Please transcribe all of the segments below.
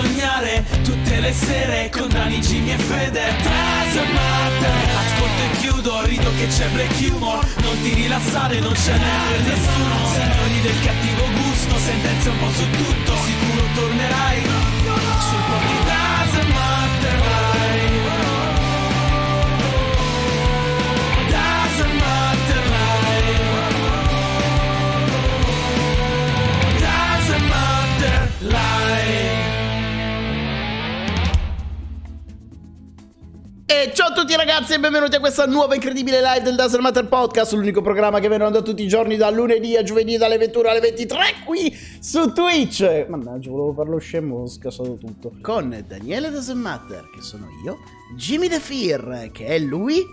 sognare tutte le sere con Dani, Jimmy e Fede matter Ascolto e chiudo, rido che c'è black humor. Non ti rilassare, non ce n'è per nessuno. Signori del cattivo gusto, sentenze un po' su tutto. Sicuro tornerai sul po' E ciao a tutti ragazzi e benvenuti a questa nuova incredibile live del Dazzle Matter Podcast, l'unico programma che viene onda tutti i giorni da lunedì a giovedì dalle 21 alle 23 qui su Twitch. Mannaggia, volevo farlo scemo, ho scassato tutto. Con Daniele Dazzle Matter, che sono io, Jimmy The Fear, che è lui,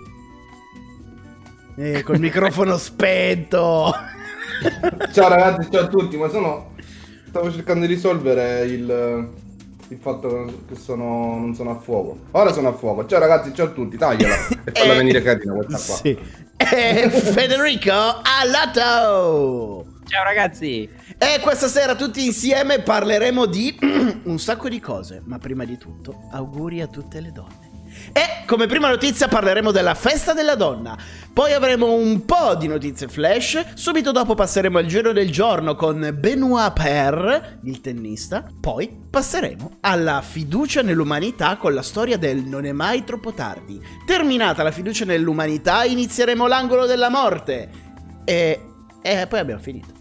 e col microfono spento. Ciao ragazzi, ciao a tutti, ma sono... Stavo cercando di risolvere il, il fatto che sono... non sono a fuoco. Ora sono a fuoco. Ciao ragazzi, ciao a tutti, tagliala e falla Eh, venire carina questa qua. Sì. E Federico Alato. Ciao ragazzi! E questa sera tutti insieme parleremo di un sacco di cose, ma prima di tutto auguri a tutte le donne. E come prima notizia parleremo della festa della donna, poi avremo un po' di notizie flash, subito dopo passeremo al giro del giorno con Benoit Per, il tennista, poi passeremo alla fiducia nell'umanità con la storia del non è mai troppo tardi. Terminata la fiducia nell'umanità inizieremo l'angolo della morte e, e poi abbiamo finito.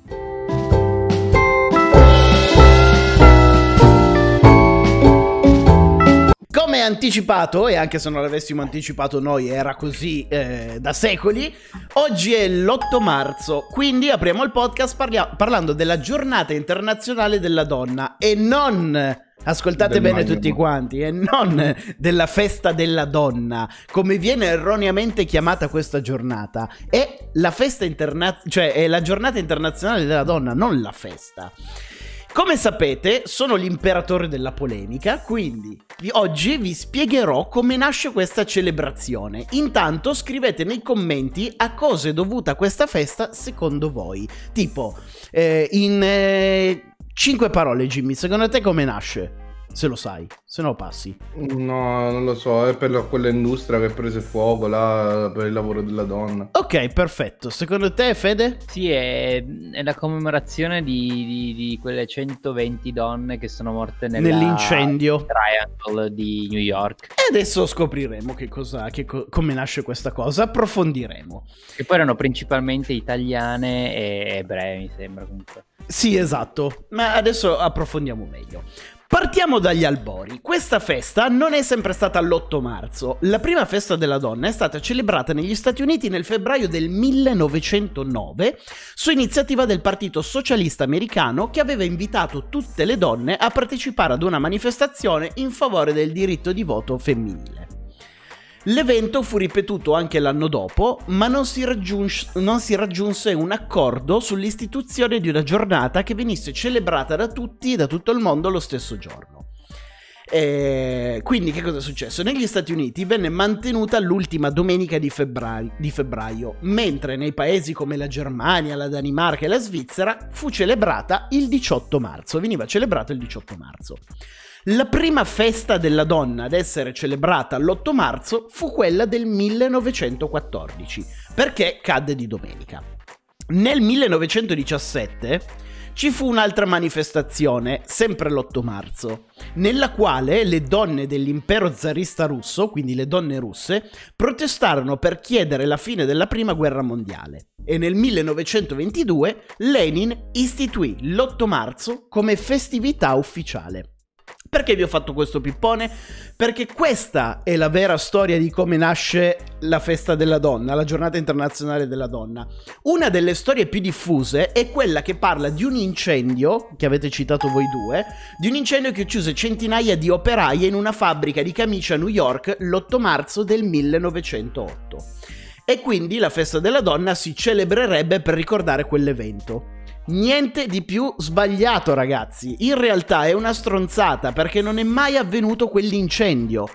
Come anticipato, e anche se non l'avessimo anticipato noi, era così eh, da secoli, oggi è l'8 marzo, quindi apriamo il podcast parlia- parlando della giornata internazionale della donna e non... Ascoltate bene magno, tutti no? quanti, e non della festa della donna, come viene erroneamente chiamata questa giornata. È la festa internazionale, cioè è la giornata internazionale della donna, non la festa. Come sapete, sono l'imperatore della polemica, quindi oggi vi spiegherò come nasce questa celebrazione. Intanto scrivete nei commenti a cosa è dovuta questa festa secondo voi. Tipo, eh, in eh, 5 parole, Jimmy, secondo te come nasce? Se lo sai, se no passi. No, non lo so, è per la- quella industria che ha preso fuoco là per il lavoro della donna. Ok, perfetto. Secondo te, Fede? Sì, è, è la commemorazione di, di- di quelle 120 donne che sono morte nella Nell'incendio. Triangle di New York. E adesso scopriremo che cosa, che co- come nasce questa cosa, approfondiremo. Che poi erano principalmente italiane e ebree, mi sembra comunque. Sì, esatto, ma adesso approfondiamo meglio. Partiamo dagli albori. Questa festa non è sempre stata l'8 marzo. La prima festa della donna è stata celebrata negli Stati Uniti nel febbraio del 1909 su iniziativa del Partito Socialista Americano che aveva invitato tutte le donne a partecipare ad una manifestazione in favore del diritto di voto femminile. L'evento fu ripetuto anche l'anno dopo, ma non si, raggiunge- non si raggiunse un accordo sull'istituzione di una giornata che venisse celebrata da tutti e da tutto il mondo lo stesso giorno. E quindi che cosa è successo? Negli Stati Uniti venne mantenuta l'ultima domenica di febbraio, di febbraio, mentre nei paesi come la Germania, la Danimarca e la Svizzera fu celebrata il 18 marzo, veniva celebrata il 18 marzo. La prima festa della donna ad essere celebrata l'8 marzo fu quella del 1914, perché cadde di domenica. Nel 1917 ci fu un'altra manifestazione, sempre l'8 marzo, nella quale le donne dell'impero zarista russo, quindi le donne russe, protestarono per chiedere la fine della prima guerra mondiale. E nel 1922 Lenin istituì l'8 marzo come festività ufficiale. Perché vi ho fatto questo pippone? Perché questa è la vera storia di come nasce la festa della donna, la giornata internazionale della donna. Una delle storie più diffuse è quella che parla di un incendio, che avete citato voi due, di un incendio che uccise centinaia di operaie in una fabbrica di camicie a New York l'8 marzo del 1908. E quindi la festa della donna si celebrerebbe per ricordare quell'evento. Niente di più sbagliato, ragazzi. In realtà è una stronzata perché non è mai avvenuto quell'incendio.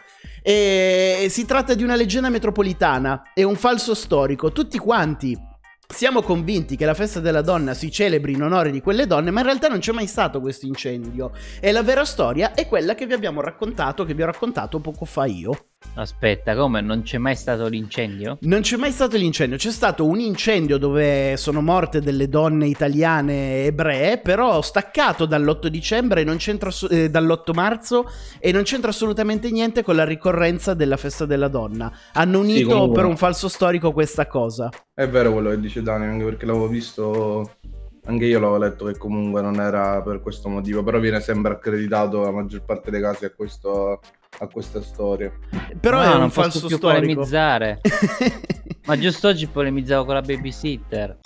E si tratta di una leggenda metropolitana, è un falso storico. Tutti quanti siamo convinti che la festa della donna si celebri in onore di quelle donne, ma in realtà non c'è mai stato questo incendio. E la vera storia è quella che vi abbiamo raccontato, che vi ho raccontato poco fa io. Aspetta, come? Non c'è mai stato l'incendio? Non c'è mai stato l'incendio, c'è stato un incendio dove sono morte delle donne italiane ebree, però staccato dall'8 dicembre, non c'entra, eh, dall'8 marzo e non c'entra assolutamente niente con la ricorrenza della festa della donna. Hanno unito comunque- per un falso storico questa cosa. È vero quello che dice Dani, anche perché l'avevo visto, anche io l'avevo letto che comunque non era per questo motivo, però viene sempre accreditato la maggior parte dei casi a, questo, a questa storia. Però No, è un non posso falso più storico. polemizzare. Ma giusto oggi polemizzavo con la babysitter.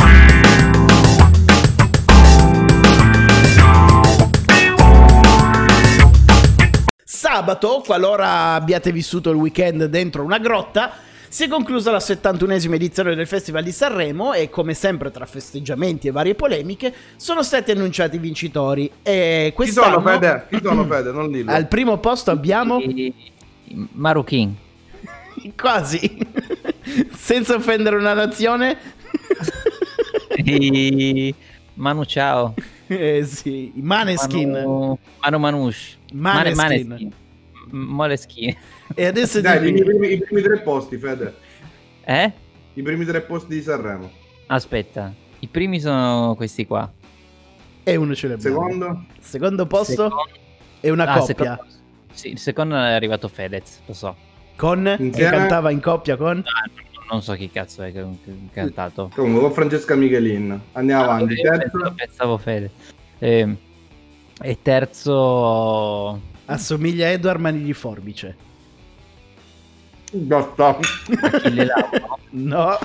Sabato, qualora abbiate vissuto il weekend dentro una grotta, si è conclusa la 71esima edizione del Festival di Sanremo e come sempre tra festeggiamenti e varie polemiche sono stati annunciati i vincitori e Chi quest'anno sono Fede? Chi sono Fede? Non dillo. al primo posto abbiamo Maruchin. quasi senza offendere una nazione Manu Ciao. eh sì, Maneskin Manu, Manu Manush. Mane- Maneskin. Maneskin. Moleskine. e adesso Dai, dimmi- i primi, i primi tre posti, Fede. Eh? I primi tre posti di Sanremo. Aspetta. I primi sono questi qua. e uno ce l'abbiamo Secondo? secondo posto Secondo- è una Ah, coppia secondo- Sì, il secondo è arrivato Fedez, lo so. con e Insieme? cantava in coppia con Ah, non so chi cazzo è che ha cantato. Comunque con Francesca Michelin. Andiamo avanti. Io Terzo? pensavo, pensavo Fede. Ehm, e terzo... assomiglia a Edward Mani di Forbice Basta. Achille Lauro. No.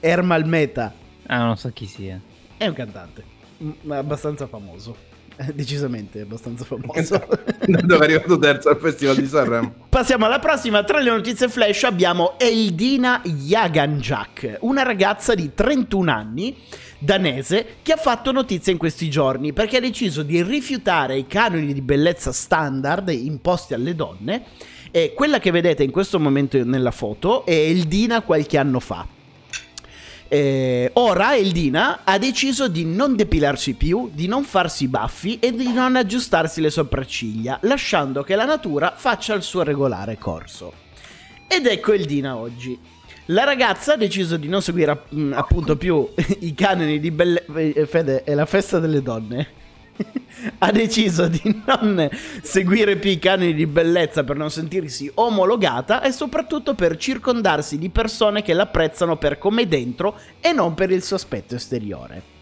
Ermal Meta. Ah, non so chi sia. È un cantante. m- abbastanza famoso. Eh, Decisamente abbastanza famoso. Dove è arrivato terzo al Festival di Sanremo. Passiamo alla prossima. Tra le notizie flash abbiamo Eldina Jaganjak, una ragazza di 31 anni, danese, che ha fatto notizia in questi giorni perché ha deciso di rifiutare i canoni di bellezza standard imposti alle donne. E quella che vedete in questo momento nella foto è Eldina qualche anno fa. Eh, ora Eldina ha deciso di non depilarsi più, di non farsi i baffi e di non aggiustarsi le sopracciglia, lasciando che la natura faccia il suo regolare corso. Ed ecco Eldina oggi. La ragazza ha deciso di non seguire mm, appunto più i canoni di belle... eh, Fede, è la festa delle donne. ha deciso di non seguire più i canoni di bellezza per non sentirsi omologata e soprattutto per circondarsi di persone che l'apprezzano per come dentro e non per il suo aspetto esteriore.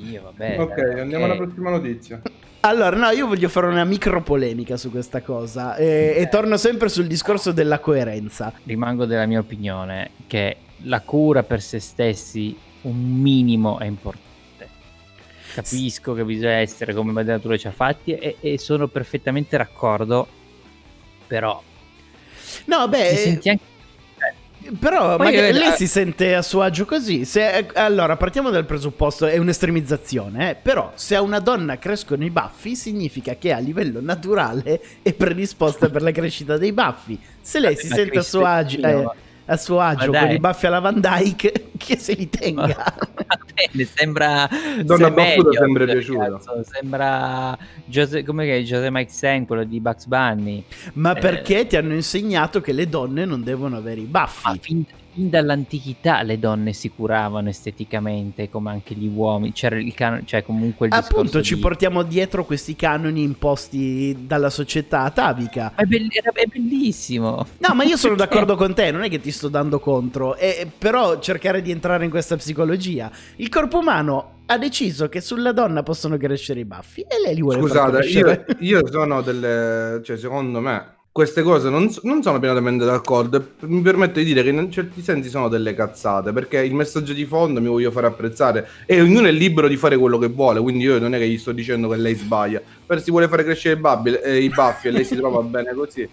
Oddio, vabbè. ok, dai, andiamo alla prossima notizia. Allora, no, io voglio fare una micro polemica su questa cosa e, e torno sempre sul discorso della coerenza. Rimango della mia opinione che la cura per se stessi un minimo è importante. Capisco che bisogna essere come Madre Natura ci ha fatti e, e sono perfettamente d'accordo, però No, beh, ti senti anche Però Poi, magari lei si sente a suo agio così. Se- allora, partiamo dal presupposto, è un'estremizzazione, eh, però se a una donna crescono i baffi significa che a livello naturale è predisposta per la crescita dei baffi. Se lei si sente a suo agio, eh, a suo agio Ma con i baffi alla Van Dyke, che se li tenga. Va bene, sembra Donna Baffuta sempre cioè, piaciuta. sembra Jose, come che è Jose Mike Sen, quello di Bugs Bunny. Ma Eh. perché ti hanno insegnato che le donne non devono avere i baffi? Ma fin, fin dall'antichità le donne si curavano esteticamente, come anche gli uomini. C'era il canone, cioè comunque il Appunto, ci di- portiamo dietro questi canoni imposti dalla società atavica. È, era- è bellissimo. No, ma io sono d'accordo con te, non è che ti sto dando contro, e- però cercare di entrare in questa psicologia. Il corpo umano ha deciso che sulla donna possono crescere i baffi e lei li vuole Scusate, io, io sono delle... cioè secondo me queste cose non, non sono pienamente d'accordo mi permetto di dire che in certi sensi sono delle cazzate perché il messaggio di fondo mi voglio fare apprezzare e ognuno è libero di fare quello che vuole quindi io non è che gli sto dicendo che lei sbaglia per si vuole fare crescere i, babbi- eh, i baffi e lei si trova bene così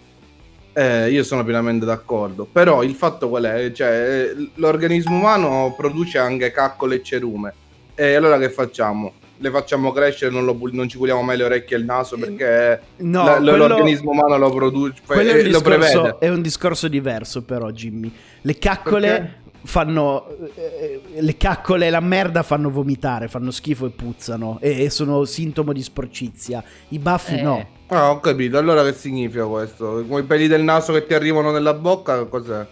eh, io sono pienamente d'accordo però il fatto qual è? Cioè, eh, l'organismo umano produce anche caccole e cerume e allora che facciamo? Le facciamo crescere, non, lo non ci puliamo mai le orecchie e il naso perché No, la- quello- l'organismo umano lo produce, Quello è eh, un, lo prevede. discorso, è un discorso diverso però, Jimmy. Le caccole Perché? fanno eh, le caccole e la merda fanno vomitare, fanno schifo e puzzano e, e sono sintomo di sporcizia. I baffi Eh. no. Ah, ho capito. Allora che significa questo? Come i peli del naso che ti arrivano nella bocca, cos'è?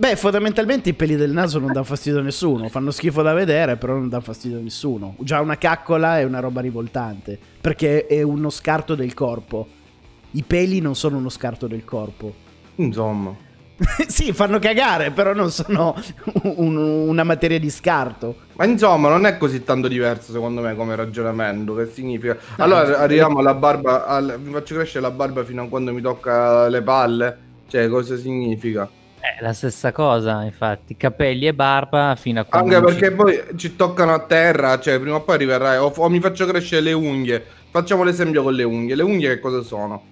Beh, fondamentalmente i peli del naso non danno fastidio a nessuno, fanno schifo da vedere, però non danno fastidio a nessuno. Già una caccola è una roba rivoltante, perché è uno scarto del corpo. I peli non sono uno scarto del corpo. Insomma. sì, fanno cagare, però non sono un- una materia di scarto. Ma insomma, non è così tanto diverso secondo me come ragionamento. Che significa? Allora arriviamo alla barba. al- mi faccio crescere la barba fino a quando mi tocca le palle. Cioè, cosa significa? È la stessa cosa, infatti, capelli e barba fino a quando Anche ci- perché poi ci toccano a terra. Cioè, prima o poi arriverai. O, o mi faccio crescere le unghie. Facciamo l'esempio con le unghie. Le unghie che cosa sono?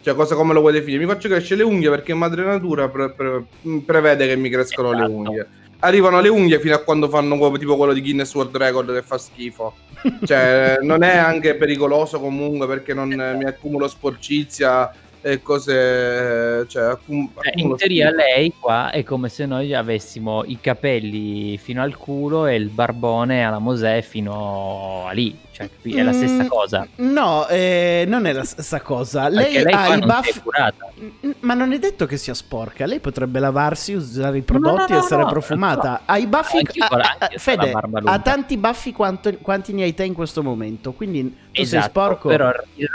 Cioè, cosa come lo vuoi definire? Mi faccio crescere le unghie perché madre natura pre- pre- prevede che mi crescano le Esatto. unghie. Arrivano le unghie fino a quando fanno tipo quello di Guinness World Record che fa schifo. Cioè, non è anche pericoloso comunque perché non eh, mi accumulo sporcizia e cose. Cioè, accum- Cioè, in teoria schifo. lei qua è come se noi avessimo i capelli fino al culo e il barbone alla mosè fino a lì. Cioè, è la stessa Mm, cosa. No, eh, non è la stessa cosa. Lei, lei ha i baffi. curata. Mm, Ma non è detto che sia sporca. Lei potrebbe lavarsi, usare i prodotti no, e essere no, profumata. no. Ha i baffi. Anch'io ha- ha- Fede, ha tanti baffi quanto- quanti ne hai te in questo momento. Quindi tu sei Esatto, sporco. Però il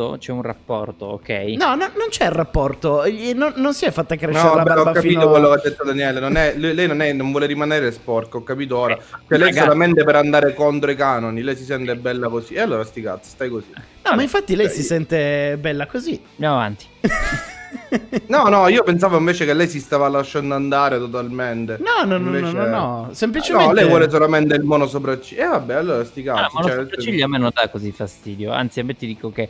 rapporto, c'è un rapporto, ok? No, no, non c'è il rapporto. Eh, Non, non si è fatta crescere No, la beh, ho barba capito fino quello che ha detto Daniele. Non è, lei lei non, è- non vuole rimanere sporca, ho capito ora. Eh, Cioè, lei ragazzi, solamente per andare contro i canoni. Lei si sente bella così. E allora sti cazzi, stai così. No, ma infatti lei Cioè, si sente bella così. Andiamo avanti. No, no, io pensavo invece che lei si stava lasciando andare totalmente. No, no, no, no, Invece- no, no. Semplicemente. No, lei vuole solamente il mono sopracciglia. E vabbè, allora sti Ah, cazzi. ma cioè, lo sopracciglia a me non dà così fastidio. Anzi, a me ti dico che eh,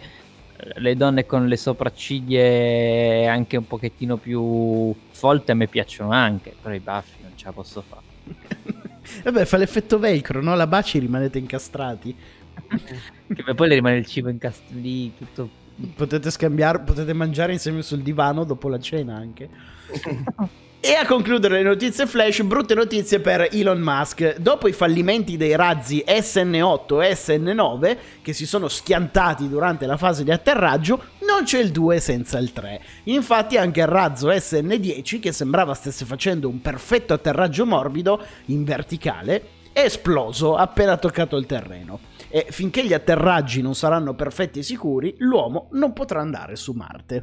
le donne con le sopracciglia anche un pochettino più folte a me piacciono anche, però i baffi non ce la posso fare. Vabbè, fa l'effetto velcro, no? La baci rimanete incastrati. Che poi le rimane il cibo incastrato lì, tutto... Potete scambiare, potete mangiare insieme sul divano dopo la cena anche. E a concludere le notizie flash, brutte notizie per Elon Musk. Dopo i fallimenti dei razzi SN8 e SN9, che si sono schiantati durante la fase di atterraggio, non c'è il 2 senza il 3. Infatti anche il razzo SN10, che sembrava stesse facendo un perfetto atterraggio morbido in verticale, è esploso appena toccato il terreno. E finché gli atterraggi non saranno perfetti e sicuri, l'uomo non potrà andare su Marte.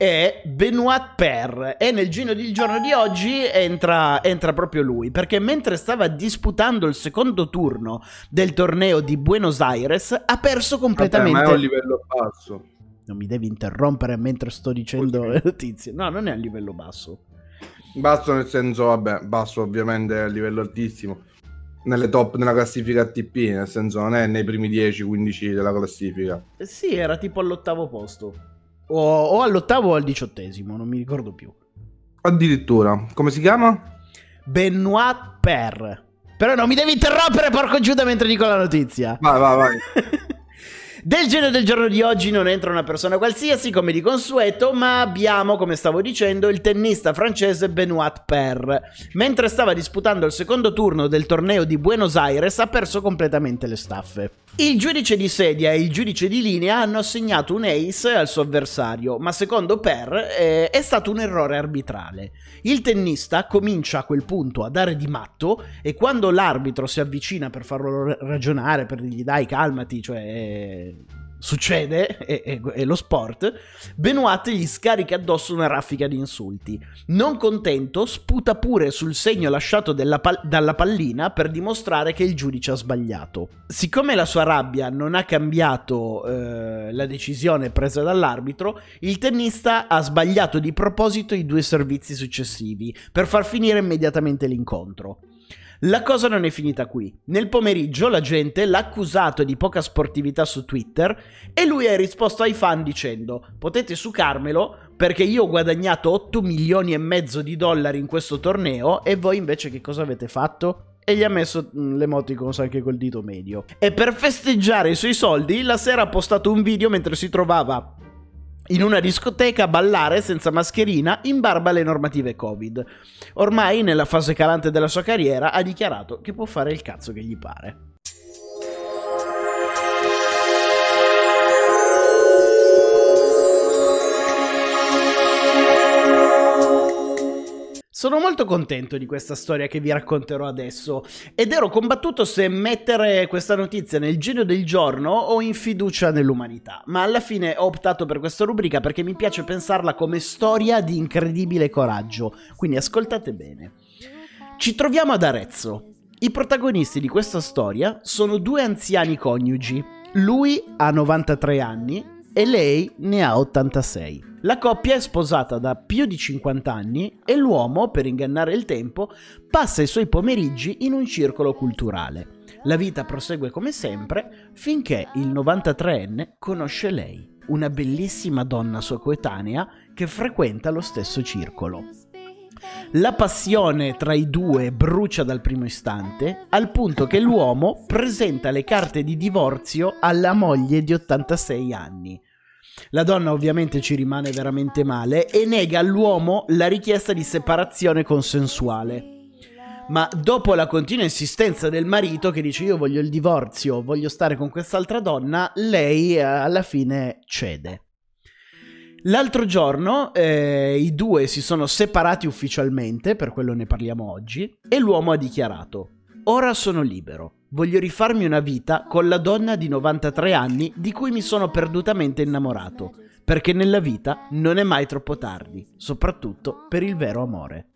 È Benoit Per e nel giro del giorno di oggi entra, entra proprio lui perché mentre stava disputando il secondo turno del torneo di Buenos Aires ha perso Vabbè, completamente... ma è un livello basso. Non mi devi interrompere mentre sto dicendo le notizie. No, non è a livello basso. Basso nel senso, vabbè, basso ovviamente a livello altissimo. Nelle top nella classifica ATP, nel senso non è nei primi 10-15 della classifica. Sì, era tipo all'ottavo posto. O, o all'ottavo o al diciottesimo, non mi ricordo più. Addirittura, come si chiama? Benoit Per. Però non mi devi interrompere, porco Giuda, mentre dico la notizia. Vai, vai, vai. Del genere del giorno di oggi non entra una persona qualsiasi come di consueto, ma abbiamo, come stavo dicendo, il tennista francese Benoit Per. Mentre stava disputando il secondo turno del torneo di Buenos Aires ha perso completamente le staffe. Il giudice di sedia e il giudice di linea hanno assegnato un ace al suo avversario, ma secondo Per eh, è stato un errore arbitrale. Il tennista comincia a quel punto a dare di matto e quando l'arbitro si avvicina per farlo ra- ragionare, per dirgli dai calmati, cioè eh, succede, è, è- è lo sport, Benoit gli scarica addosso una raffica di insulti. Non contento, sputa pure sul segno lasciato pal- dalla pallina per dimostrare che il giudice ha sbagliato. Siccome la sua rabbia non ha cambiato eh, la decisione presa dall'arbitro, il tennista ha sbagliato di proposito i due servizi successivi per far finire immediatamente l'incontro. La cosa non è finita qui. Nel pomeriggio la gente l'ha accusato di poca sportività su Twitter e lui ha risposto ai fan dicendo potete sucarmelo perché io ho guadagnato 8 milioni e mezzo di dollari in questo torneo e voi invece che cosa avete fatto? e gli ha messo mm, l'emoticon anche col dito medio. E per festeggiare i suoi soldi, la sera ha postato un video mentre si trovava in una discoteca ballare senza mascherina in barba alle normative Covid. Ormai, nella fase calante della sua carriera, ha dichiarato che può fare il cazzo che gli pare. Sono molto contento di questa storia che vi racconterò adesso ed ero combattuto se mettere questa notizia nel genio del giorno o in fiducia nell'umanità, ma alla fine ho optato per questa rubrica perché mi piace pensarla come storia di incredibile coraggio, quindi ascoltate bene. Ci troviamo ad Arezzo. I protagonisti di questa storia sono due anziani coniugi. Lui ha 93 anni e lei ne ha 86. La coppia è sposata da più di 50 anni e l'uomo, per ingannare il tempo, passa i suoi pomeriggi in un circolo culturale. La vita prosegue come sempre finché il 93enne conosce lei, una bellissima donna sua coetanea che frequenta lo stesso circolo. La passione tra i due brucia dal primo istante, al punto che l'uomo presenta le carte di divorzio alla moglie di 86 anni. La donna ovviamente ci rimane veramente male e nega all'uomo la richiesta di separazione consensuale. Ma dopo la continua insistenza del marito che dice io voglio il divorzio, voglio stare con quest'altra donna, lei eh, alla fine cede. L'altro giorno eh, i due si sono separati ufficialmente, per quello ne parliamo oggi, e l'uomo ha dichiarato Ora sono libero. Voglio rifarmi una vita con la donna di 93 anni di cui mi sono perdutamente innamorato. Perché nella vita non è mai troppo tardi, soprattutto per il vero amore.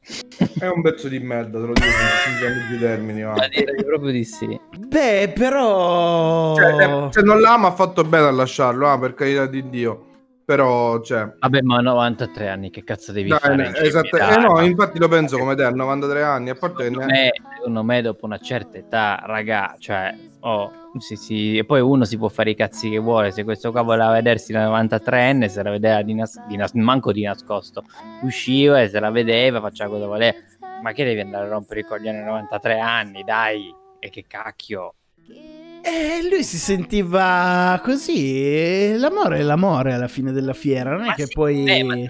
È un pezzo di merda, te lo dico senza i termini. Va. Ma direi proprio di sì. Beh, però... Cioè, se non l'ama ha fatto bene a lasciarlo, ah, per carità di Dio. Però, cioè... Vabbè, ma 93 anni, che cazzo devi Dai, fare? in esatto. Eh, no, infatti lo penso come te, a 93 anni, a parte che ne- me, secondo me dopo una certa età, raga, cioè, oh, sì, sì, e poi uno si può fare i cazzi che vuole, se questo qua voleva vedersi da 93enne, se la vedeva di, nas- di nas- manco di nascosto, usciva e se la vedeva, faceva cosa voleva, ma che devi andare a rompere i coglioni a 93 anni, dai, e che cacchio, E lui si sentiva così. L'amore è l'amore alla fine della fiera, non è Ma che sì, poi... eh,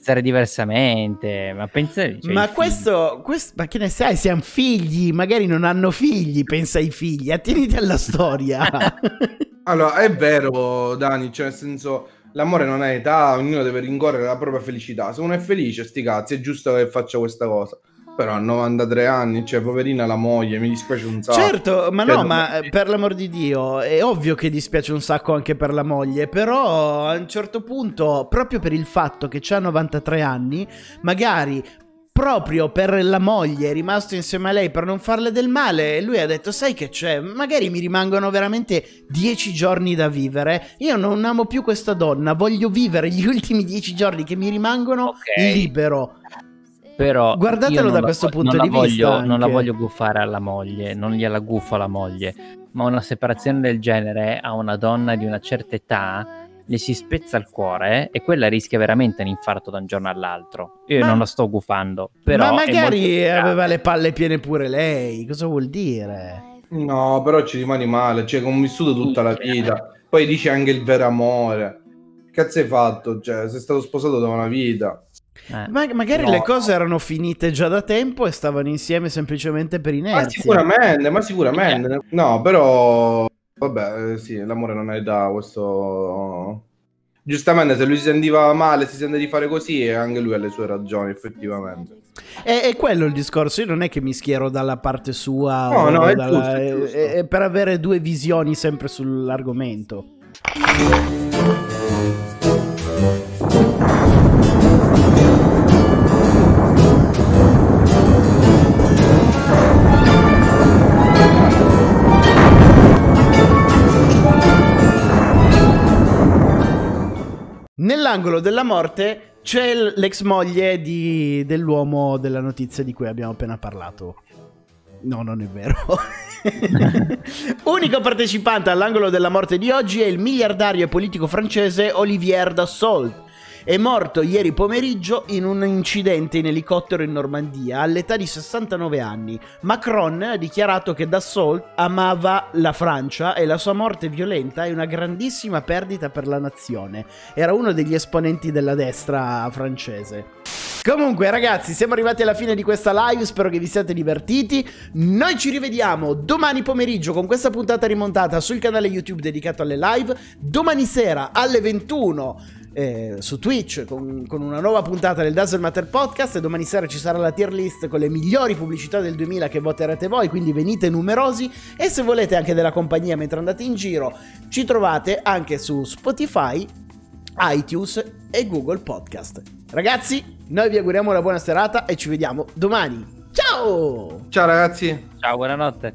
organizzare diversamente, ma pensare... cioè, ma questo, quest- ma che ne sai, siamo figli, magari non hanno figli, pensa ai figli, attieniti alla storia. Allora, è vero, Dani, cioè nel senso, l'amore non ha età, ognuno deve rincorrere la propria felicità. Se uno è felice, sti cazzi, è giusto che faccia questa cosa. Però a 93 anni, cioè, poverina la moglie, mi dispiace un sacco. certo, ma Cioè, no, ma eh, per l'amor di Dio, è ovvio che dispiace un sacco anche per la moglie, però a un certo punto, proprio per il fatto che c'ha 93 anni, magari proprio per la moglie è rimasto insieme a lei per non farle del male e lui ha detto sai che c'è magari mi rimangono veramente dieci giorni da vivere io non amo più questa donna voglio vivere gli ultimi dieci giorni che mi rimangono Ok. libero Però Guardatelo da la questo vo- punto di la vista voglio- Non la anche. voglio guffare alla moglie, non gliela guffo alla moglie, ma una separazione del genere a una donna di una certa età le si spezza il cuore e quella rischia veramente un infarto da un giorno all'altro. Io Ma- non la sto guffando, però... ma magari aveva le palle piene pure lei cosa vuol dire No, però ci rimani male, cioè, come vissuto tutta la vita. Poi dici anche il vero amore. Che cazzo hai fatto? Cioè, sei stato sposato da una vita. Eh. Ma- magari No. le cose erano finite già da tempo e stavano insieme semplicemente per Ma inerzia. sicuramente, ma sicuramente. No, però... Vabbè, eh, sì, l'amore non ha età, questo... Giustamente, se lui si sentiva male, si sente di fare così, e anche lui ha le sue ragioni, effettivamente. È, è quello il discorso. Io non è che mi schiero dalla parte sua. No, o no, è dalla- giusto, è è- giusto. è per avere due visioni sempre sull'argomento. Nell'angolo della morte c'è l'ex moglie di- dell'uomo della notizia di cui abbiamo appena parlato. No, non è vero. Unico partecipante all'angolo della morte di oggi è il miliardario e politico francese Olivier Dassault. È morto ieri pomeriggio in un incidente in elicottero in Normandia all'età di 69 anni. Macron ha dichiarato che Dassault amava la Francia e la sua morte violenta è una grandissima perdita per la nazione. Era uno degli esponenti della destra francese. Comunque ragazzi siamo arrivati alla fine di questa live, spero che vi siate divertiti. Noi ci rivediamo domani pomeriggio con questa puntata rimontata sul canale YouTube dedicato alle live. Domani sera alle 21 eh, su Twitch con, con, una nuova puntata del Dazzle Matter Podcast e domani sera ci sarà la tier list con le migliori pubblicità del 2000 che voterete voi, quindi venite numerosi e se volete anche della compagnia mentre andate in giro ci trovate anche su Spotify, iTunes e Google Podcast. Ragazzi, noi vi auguriamo una buona serata e ci vediamo domani. Ciao! Ciao ragazzi. Ciao, buonanotte.